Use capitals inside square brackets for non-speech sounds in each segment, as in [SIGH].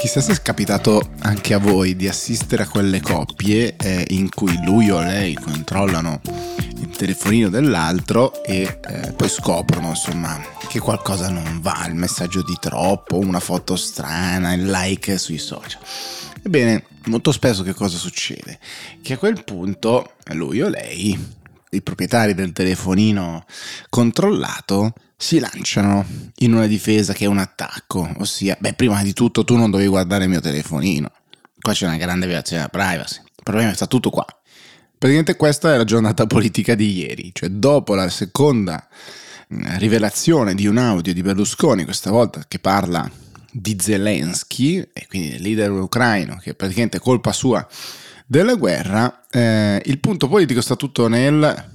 Chissà se è capitato anche a voi di assistere a quelle coppie eh, in cui lui o lei controllano il telefonino dell'altro e eh, poi scoprono insomma che qualcosa non va, il messaggio di troppo, una foto strana, il like sui social. Ebbene, molto spesso che cosa succede? Che a quel punto lui o lei, i proprietari del telefonino controllato, si lanciano in una difesa che è un attacco, ossia, beh, prima di tutto tu non dovevi guardare il mio telefonino. Qua c'è una grande violazione della privacy. Il problema sta tutto qua. Praticamente questa è la giornata politica di ieri, cioè dopo la seconda rivelazione di un audio di Berlusconi, questa volta che parla di Zelensky, e quindi del leader ucraino, che praticamente è colpa sua della guerra, eh, il punto politico sta tutto nel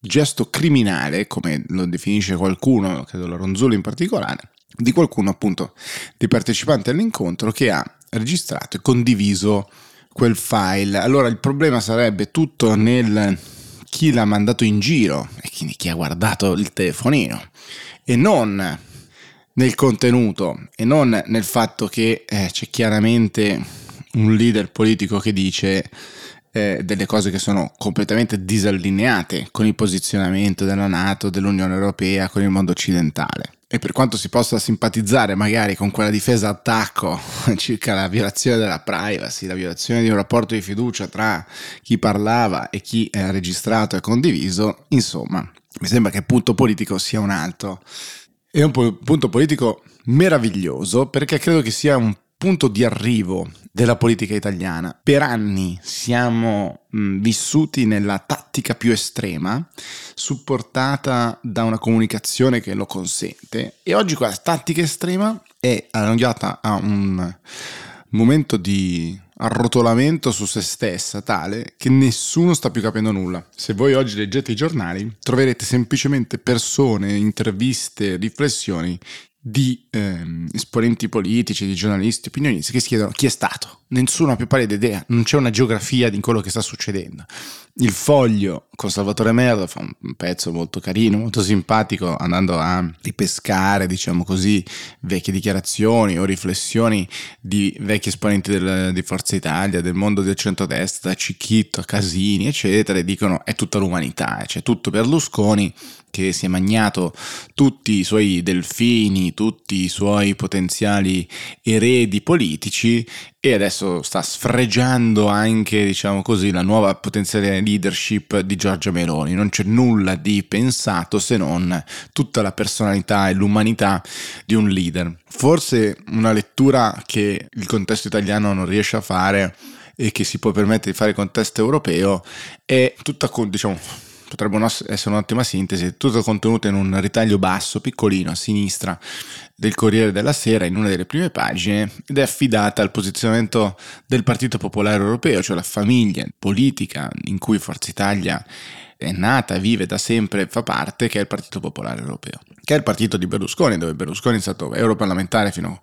gesto criminale, come lo definisce qualcuno, credo la Ronzulli in particolare, di qualcuno appunto dei partecipanti all'incontro che ha registrato e condiviso quel file. Allora il problema sarebbe tutto nel chi l'ha mandato in giro e quindi chi ha guardato il telefonino e non nel contenuto e non nel fatto che eh, c'è chiaramente un leader politico che dice eh, delle cose che sono completamente disallineate con il posizionamento della Nato, dell'Unione Europea, con il mondo occidentale. E per quanto si possa simpatizzare magari con quella difesa attacco [LAUGHS] circa la violazione della privacy, la violazione di un rapporto di fiducia tra chi parlava e chi ha registrato e condiviso, insomma, mi sembra che il punto politico sia un altro. È un punto politico meraviglioso perché credo che sia un punto di arrivo della politica italiana. Per anni siamo mh, vissuti nella tattica più estrema, supportata da una comunicazione che lo consente, e oggi quella tattica estrema è allungata a un momento di arrotolamento su se stessa tale che nessuno sta più capendo nulla. Se voi oggi leggete i giornali, troverete semplicemente persone, interviste, riflessioni di ehm, esponenti politici, di giornalisti, opinionisti che si chiedono chi è stato. Nessuno ha più pallida idea, non c'è una geografia di quello che sta succedendo. Il foglio con Salvatore Merlo fa un pezzo molto carino, molto simpatico, andando a ripescare, diciamo così, vecchie dichiarazioni o riflessioni di vecchi esponenti del, di Forza Italia, del mondo del centrodestra, da Cicchitto a Casini, eccetera, e dicono è tutta l'umanità, c'è cioè tutto Berlusconi che si è magnato tutti i suoi delfini, tutti i suoi potenziali eredi politici e adesso sta sfregiando anche, diciamo così, la nuova potenziale leadership di Giorgia Meloni. Non c'è nulla di pensato se non tutta la personalità e l'umanità di un leader. Forse una lettura che il contesto italiano non riesce a fare e che si può permettere di fare il contesto europeo è tutta, diciamo, potrebbe essere un'ottima sintesi, tutto contenuto in un ritaglio basso, piccolino, a sinistra del Corriere della Sera, in una delle prime pagine, ed è affidata al posizionamento del Partito Popolare Europeo, cioè la famiglia politica in cui Forza Italia è nata, vive da sempre, fa parte, che è il Partito Popolare Europeo, che è il partito di Berlusconi, dove Berlusconi è stato europarlamentare fino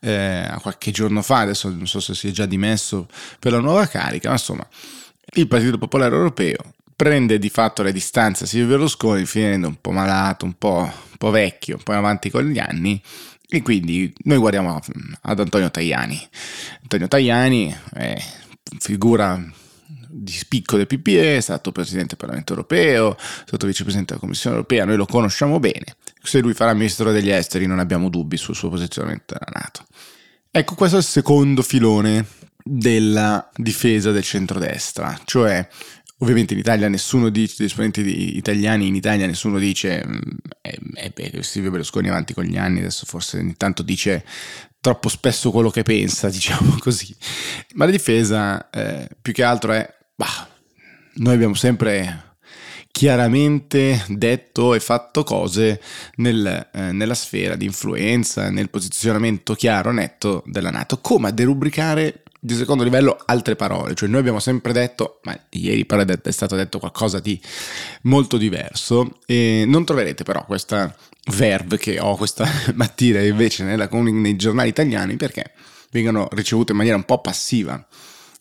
eh, a qualche giorno fa, adesso non so se si è già dimesso per la nuova carica, ma insomma il Partito Popolare Europeo prende di fatto le distanze Silvio Berlusconi finendo un po' malato, un po', un po', vecchio, un po' avanti con gli anni e quindi noi guardiamo ad Antonio Tajani. Antonio Tajani è figura di spicco del PPE, è stato presidente del Parlamento europeo, è stato vicepresidente della Commissione europea, noi lo conosciamo bene. Se lui farà ministro degli esteri non abbiamo dubbi sul suo posizionamento della Nato. Ecco, questo è il secondo filone della difesa del centrodestra, cioè Ovviamente in Italia nessuno dice, degli esponenti italiani in Italia nessuno dice, eh, eh, Silvio Berlusconi avanti con gli anni, adesso forse ogni tanto dice troppo spesso quello che pensa, [LAUGHS] diciamo così. Ma la difesa eh, più che altro è, bah, noi abbiamo sempre chiaramente detto e fatto cose nel, eh, nella sfera di influenza, nel posizionamento chiaro, netto della Nato, come a derubricare di secondo livello altre parole, cioè noi abbiamo sempre detto, ma ieri però è stato detto qualcosa di molto diverso e non troverete però questa verve che ho questa [LAUGHS] mattina invece nella, nei giornali italiani perché vengono ricevute in maniera un po' passiva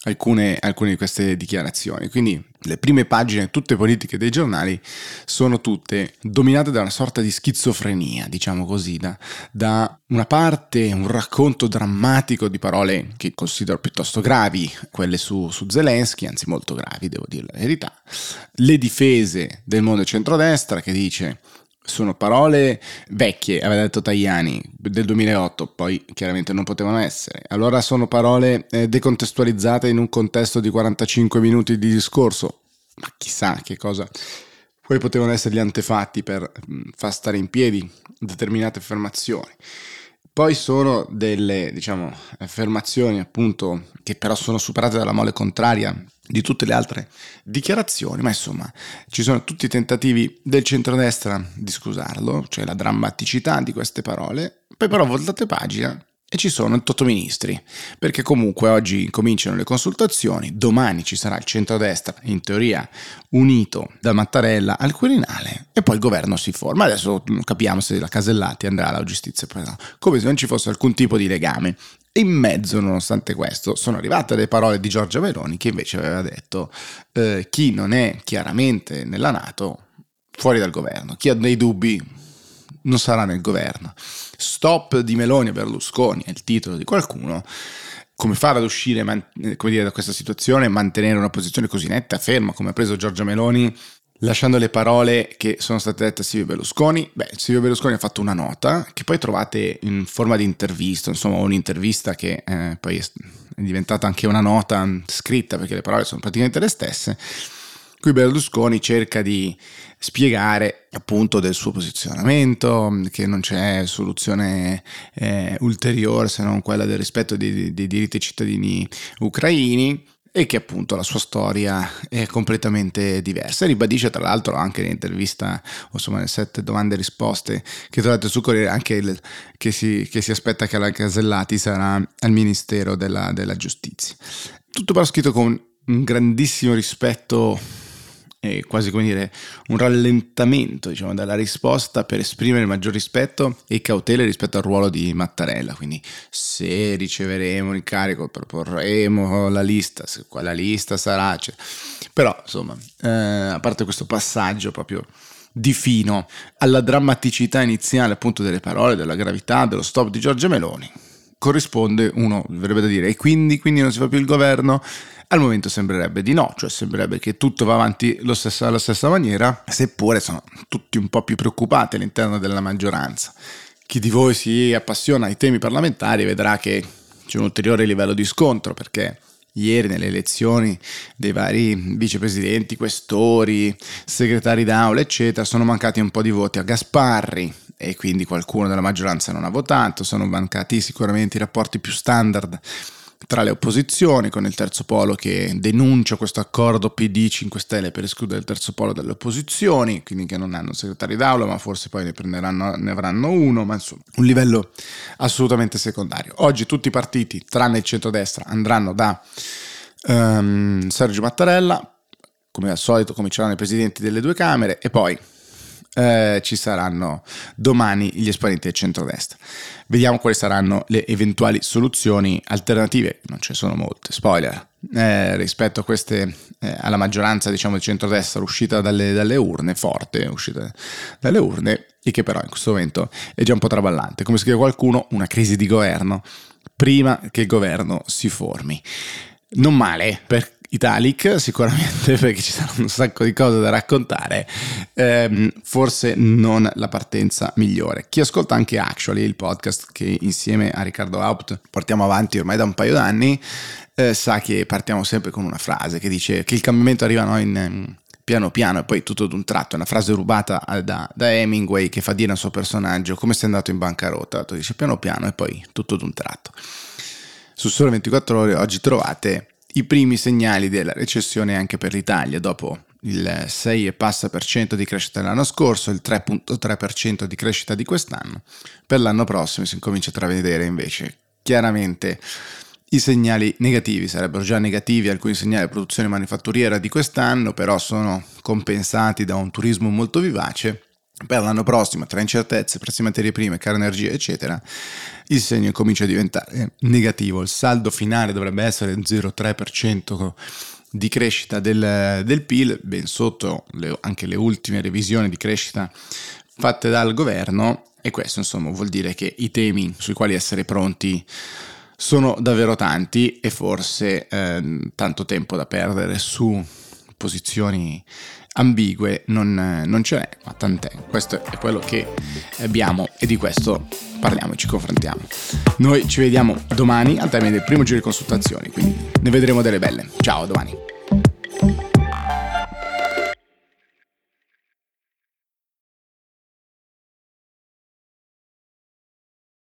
alcune, alcune di queste dichiarazioni. Quindi le prime pagine, tutte politiche dei giornali, sono tutte dominate da una sorta di schizofrenia, diciamo così, da, da, una parte un racconto drammatico di parole che considero piuttosto gravi, quelle su, su Zelensky, anzi molto gravi, devo dire la verità, le difese del mondo centrodestra che dice sono parole vecchie, aveva detto Tajani, del 2008, poi chiaramente non potevano essere. Allora sono parole eh, decontestualizzate in un contesto di 45 minuti di discorso, ma chissà che cosa. Poi potevano essere gli antefatti per mm, far stare in piedi determinate affermazioni. Poi sono delle, diciamo, affermazioni appunto che però sono superate dalla mole contraria di tutte le altre dichiarazioni, ma insomma ci sono tutti i tentativi del centrodestra di scusarlo, cioè la drammaticità di queste parole, poi però voltate pagina e ci sono i ministri, perché comunque oggi cominciano le consultazioni, domani ci sarà il centrodestra, in teoria unito da Mattarella al Quirinale, e poi il governo si forma. Adesso capiamo se la Casellati andrà alla giustizia, come se non ci fosse alcun tipo di legame. In mezzo, nonostante questo, sono arrivate le parole di Giorgia Meloni che invece aveva detto eh, chi non è chiaramente nella Nato fuori dal governo, chi ha dei dubbi non sarà nel governo. Stop di Meloni e Berlusconi è il titolo di qualcuno. Come fare ad uscire man- dire, da questa situazione e mantenere una posizione così netta, ferma, come ha preso Giorgia Meloni, lasciando le parole che sono state dette a Silvio Berlusconi? Beh, Silvio Berlusconi ha fatto una nota che poi trovate in forma di intervista, insomma un'intervista che eh, poi è diventata anche una nota scritta perché le parole sono praticamente le stesse Qui Berlusconi cerca di spiegare appunto del suo posizionamento, che non c'è soluzione eh, ulteriore se non quella del rispetto dei, dei diritti ai cittadini ucraini e che appunto la sua storia è completamente diversa. Ribadisce tra l'altro anche nell'intervista, insomma nelle sette domande e risposte che trovate su Corriere, anche il, che, si, che, si, aspetta che la Casellati sarà al Ministero della, della Giustizia. Tutto però scritto con un grandissimo rispetto è quasi come dire un rallentamento diciamo, dalla risposta per esprimere maggior rispetto e cautela rispetto al ruolo di Mattarella. Quindi se riceveremo l'incarico proporremo la lista, se quella lista sarà... Cioè. Però insomma, eh, a parte questo passaggio proprio di fino alla drammaticità iniziale appunto delle parole, della gravità, dello stop di Giorgia Meloni, corrisponde uno, verrebbe da dire, e quindi, quindi non si fa più il governo? Al momento sembrerebbe di no, cioè sembrerebbe che tutto va avanti stesso, alla stessa maniera, seppure sono tutti un po' più preoccupati all'interno della maggioranza. Chi di voi si appassiona ai temi parlamentari vedrà che c'è un ulteriore livello di scontro perché ieri nelle elezioni dei vari vicepresidenti, questori, segretari d'aula, eccetera, sono mancati un po' di voti a Gasparri e quindi qualcuno della maggioranza non ha votato, sono mancati sicuramente i rapporti più standard tra le opposizioni, con il terzo polo che denuncia questo accordo PD 5 Stelle per escludere il terzo polo dalle opposizioni, quindi che non hanno segretari d'aula, ma forse poi ne, prenderanno, ne avranno uno, ma insomma un livello assolutamente secondario. Oggi tutti i partiti, tranne il centrodestra, andranno da um, Sergio Mattarella, come al solito cominceranno i presidenti delle due Camere e poi eh, ci saranno domani gli esponenti del centrodestra. Vediamo quali saranno le eventuali soluzioni alternative, non ce ne sono molte, spoiler, eh, rispetto a queste, eh, alla maggioranza diciamo di centrodestra uscita dalle, dalle, urne, forte uscita dalle urne, e che però in questo momento è già un po' traballante. Come scrive qualcuno, una crisi di governo prima che il governo si formi. Non male, per Italic sicuramente [LAUGHS] perché ci saranno un sacco di cose da raccontare, ehm, forse non la partenza migliore. Chi ascolta anche Actually, il podcast che insieme a Riccardo Haupt portiamo avanti ormai da un paio d'anni, eh, sa che partiamo sempre con una frase che dice che il cambiamento arriva a noi in, in, piano piano e poi tutto d'un tratto, è una frase rubata da, da, Hemingway che fa dire al suo personaggio come sei andato in bancarotta, dice piano piano e poi tutto d'un tratto. Su Sole 24 ore oggi trovate i primi segnali della recessione anche per l'Italia. Dopo il 6 e passa per cento di crescita l'anno scorso, il 3.3% di crescita di quest'anno. Per l'anno prossimo si incomincia a travedere invece. Chiaramente i segnali negativi, sarebbero già negativi alcuni segnali di produzione manifatturiera di quest'anno, però sono compensati da un turismo molto vivace per l'anno prossimo, tra incertezze, prezzi materie prime, caro energia, eccetera, il segno comincia a diventare negativo. Il saldo finale dovrebbe essere 0,3% di crescita del, del PIL, ben sotto le, anche le ultime revisioni di crescita fatte dal governo e questo insomma vuol dire che i temi sui quali essere pronti sono davvero tanti e forse eh, tanto tempo da perdere su posizioni ambigue non, non ce n'è, tant'è. Questo è quello che abbiamo e di questo parliamo e ci confrontiamo. Noi ci vediamo domani al termine del primo giro di consultazioni, quindi ne vedremo delle belle. Ciao, domani.